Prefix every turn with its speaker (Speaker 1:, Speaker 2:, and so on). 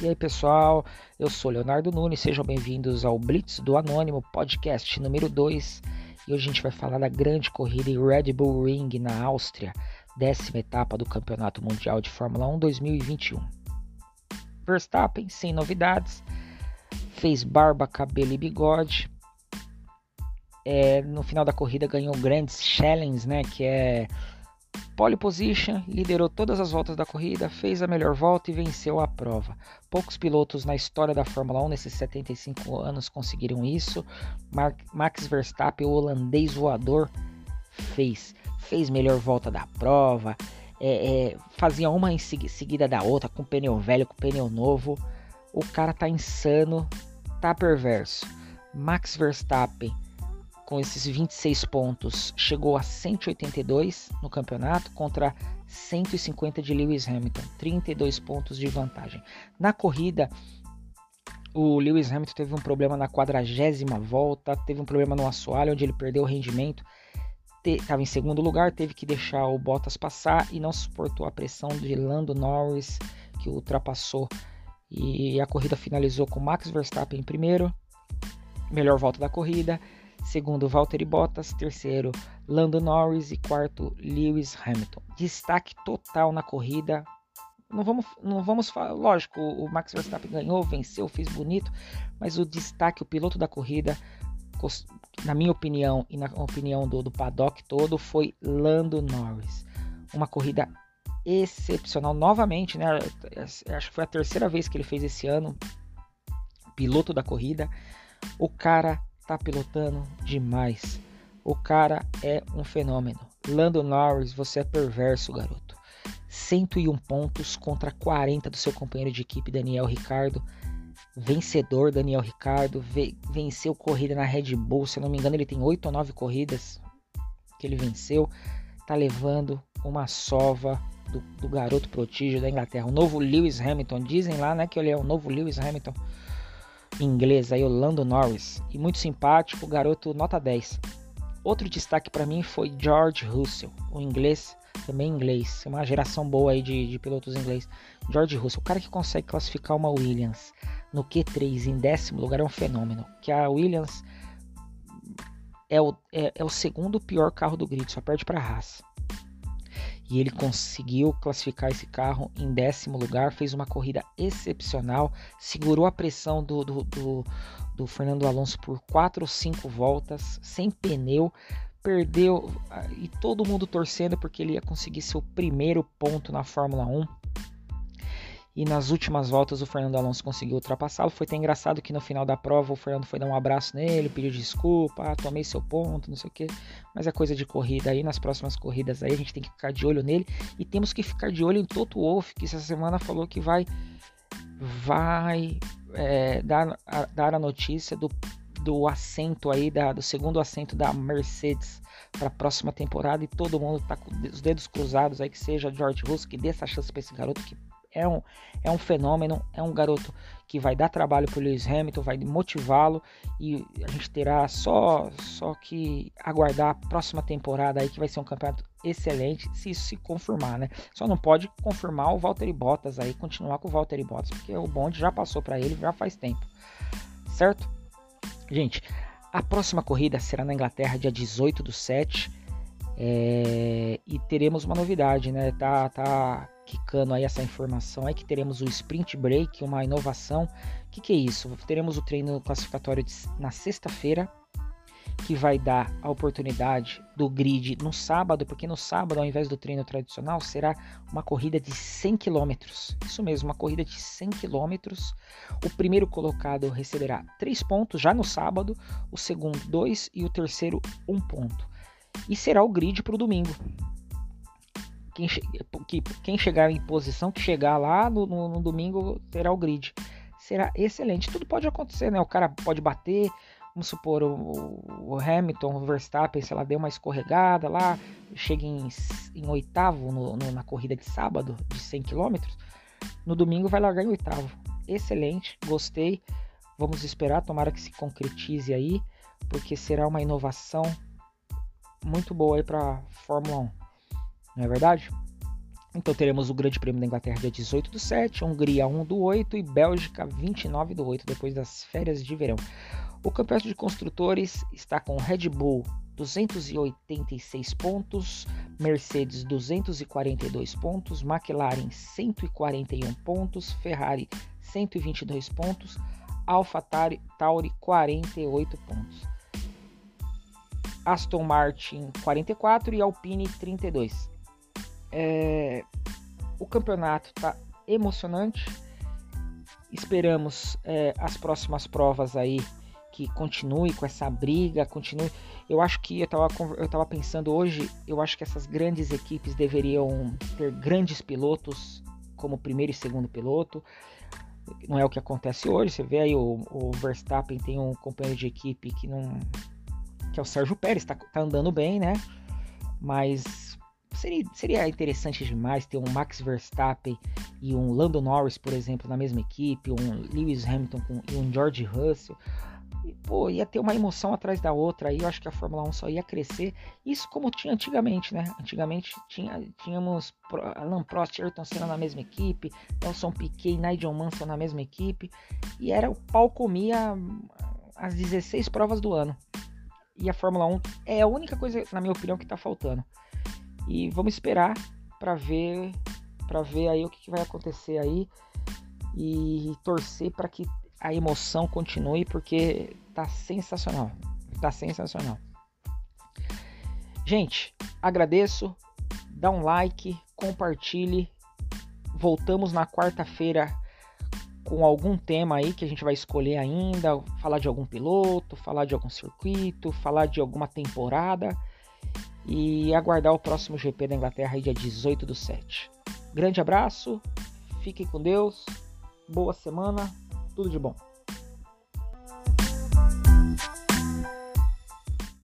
Speaker 1: E aí pessoal, eu sou Leonardo Nunes, sejam bem-vindos ao Blitz do Anônimo Podcast número 2 e hoje a gente vai falar da grande corrida em Red Bull Ring na Áustria, décima etapa do Campeonato Mundial de Fórmula 1 2021. Verstappen, sem novidades, fez barba, cabelo e bigode. É, no final da corrida ganhou o Grand Challenge, né, que é Pole position, liderou todas as voltas da corrida, fez a melhor volta e venceu a prova. Poucos pilotos na história da Fórmula 1 nesses 75 anos conseguiram isso. Max Verstappen, o holandês voador, fez. Fez melhor volta da prova, é, é, fazia uma em seguida da outra, com pneu velho, com pneu novo. O cara tá insano, tá perverso. Max Verstappen com esses 26 pontos, chegou a 182 no campeonato contra 150 de Lewis Hamilton, 32 pontos de vantagem. Na corrida, o Lewis Hamilton teve um problema na quadragésima volta, teve um problema no assoalho, onde ele perdeu o rendimento. Estava em segundo lugar, teve que deixar o Bottas passar e não suportou a pressão de Lando Norris, que o ultrapassou. E a corrida finalizou com Max Verstappen em primeiro, melhor volta da corrida segundo Valtteri Bottas, terceiro Lando Norris e quarto Lewis Hamilton. Destaque total na corrida. Não vamos, não vamos falar, lógico, o Max Verstappen ganhou, venceu, fez bonito, mas o destaque, o piloto da corrida, na minha opinião e na opinião do, do paddock todo, foi Lando Norris. Uma corrida excepcional novamente, né? Acho que foi a terceira vez que ele fez esse ano, piloto da corrida. O cara tá pilotando demais. O cara é um fenômeno. Lando Norris, você é perverso, garoto. 101 pontos contra 40 do seu companheiro de equipe Daniel Ricardo. Vencedor Daniel Ricardo, venceu corrida na Red Bull, se não me engano, ele tem 8 ou 9 corridas que ele venceu. Tá levando uma sova do, do garoto protígio da Inglaterra, o novo Lewis Hamilton. Dizem lá, né, que ele é o novo Lewis Hamilton inglês aí, o Lando Norris, e muito simpático, garoto nota 10. Outro destaque para mim foi George Russell, o inglês, também inglês, uma geração boa aí de, de pilotos inglês. George Russell, o cara que consegue classificar uma Williams no Q3 em décimo lugar é um fenômeno. Que a Williams é o, é, é o segundo pior carro do grid, só perde para a Haas e ele conseguiu classificar esse carro em décimo lugar, fez uma corrida excepcional, segurou a pressão do, do, do, do Fernando Alonso por quatro ou cinco voltas, sem pneu, perdeu ah, e todo mundo torcendo porque ele ia conseguir seu primeiro ponto na Fórmula 1 e nas últimas voltas o Fernando Alonso conseguiu ultrapassá-lo. Foi até engraçado que no final da prova o Fernando foi dar um abraço nele, pediu desculpa, ah, tomei seu ponto, não sei o que. Mas é coisa de corrida aí, nas próximas corridas aí a gente tem que ficar de olho nele e temos que ficar de olho em Toto Wolff, que essa semana falou que vai vai é, dar, a, dar a notícia do, do assento aí, da, do segundo assento da Mercedes para a próxima temporada e todo mundo tá com os dedos cruzados aí que seja George Russell que dê essa chance para esse garoto que é um, é um fenômeno, é um garoto que vai dar trabalho para o Lewis Hamilton, vai motivá-lo e a gente terá só, só que aguardar a próxima temporada aí que vai ser um campeonato excelente se isso se confirmar, né? Só não pode confirmar o Valtteri Bottas aí, continuar com o Valtteri Bottas, porque o bonde já passou para ele já faz tempo, certo? Gente, a próxima corrida será na Inglaterra, dia 18 do 7. É, e teremos uma novidade, né? Tá, tá quicando aí essa informação é que teremos o Sprint Break, uma inovação. O que, que é isso? Teremos o treino classificatório de, na sexta-feira, que vai dar a oportunidade do grid no sábado, porque no sábado, ao invés do treino tradicional, será uma corrida de 100 km. Isso mesmo, uma corrida de 100 km. O primeiro colocado receberá 3 pontos já no sábado, o segundo 2 e o terceiro 1 um ponto. E será o grid para o domingo quem, que, quem chegar em posição, que chegar lá no, no, no, domingo, terá o grid. Será excelente. Tudo pode acontecer, né? O cara pode bater, vamos supor, o, o Hamilton, o Verstappen, sei lá, deu uma escorregada lá, chega em, em oitavo no, no, na corrida de sábado, de 100 km. No domingo vai largar em oitavo. Excelente, gostei. Vamos esperar, tomara que se concretize aí, porque será uma inovação muito boa aí para Fórmula 1. Não é verdade? Então teremos o Grande Prêmio da Inglaterra dia 18 do 7, Hungria 1 do 8 e Bélgica 29 do 8, depois das férias de verão. O campeonato de construtores está com Red Bull 286 pontos, Mercedes 242 pontos, McLaren 141 pontos, Ferrari 122 pontos, Alfa Tauri 48 pontos. Aston Martin 44 e Alpine 32. É, o campeonato está emocionante. Esperamos é, as próximas provas aí que continue com essa briga, continue. Eu acho que eu estava eu tava pensando hoje, eu acho que essas grandes equipes deveriam ter grandes pilotos como primeiro e segundo piloto. Não é o que acontece hoje. Você vê aí o, o Verstappen tem um companheiro de equipe que não que é o Sérgio Pérez, está tá andando bem, né? Mas seria, seria interessante demais ter um Max Verstappen e um Lando Norris, por exemplo, na mesma equipe, um Lewis Hamilton com, e um George Russell. E, pô, ia ter uma emoção atrás da outra aí, eu acho que a Fórmula 1 só ia crescer. Isso como tinha antigamente, né? Antigamente tinha, tínhamos Alan Prost e Ayrton Senna na mesma equipe, Nelson Piquet e Nigel Mansell na mesma equipe, e era o pau comia as 16 provas do ano e a Fórmula 1 é a única coisa, na minha opinião, que está faltando. E vamos esperar para ver para ver aí o que, que, vai acontecer aí e torcer para que a emoção continue porque tá sensacional, tá sensacional. Gente, agradeço, dá um like, compartilhe. Voltamos na quarta-feira com algum tema aí que a gente vai escolher ainda, falar de algum piloto, falar de algum circuito, falar de alguma temporada e aguardar o próximo GP da Inglaterra dia 18 do 7. Grande abraço, fiquem com Deus, boa semana, tudo de bom.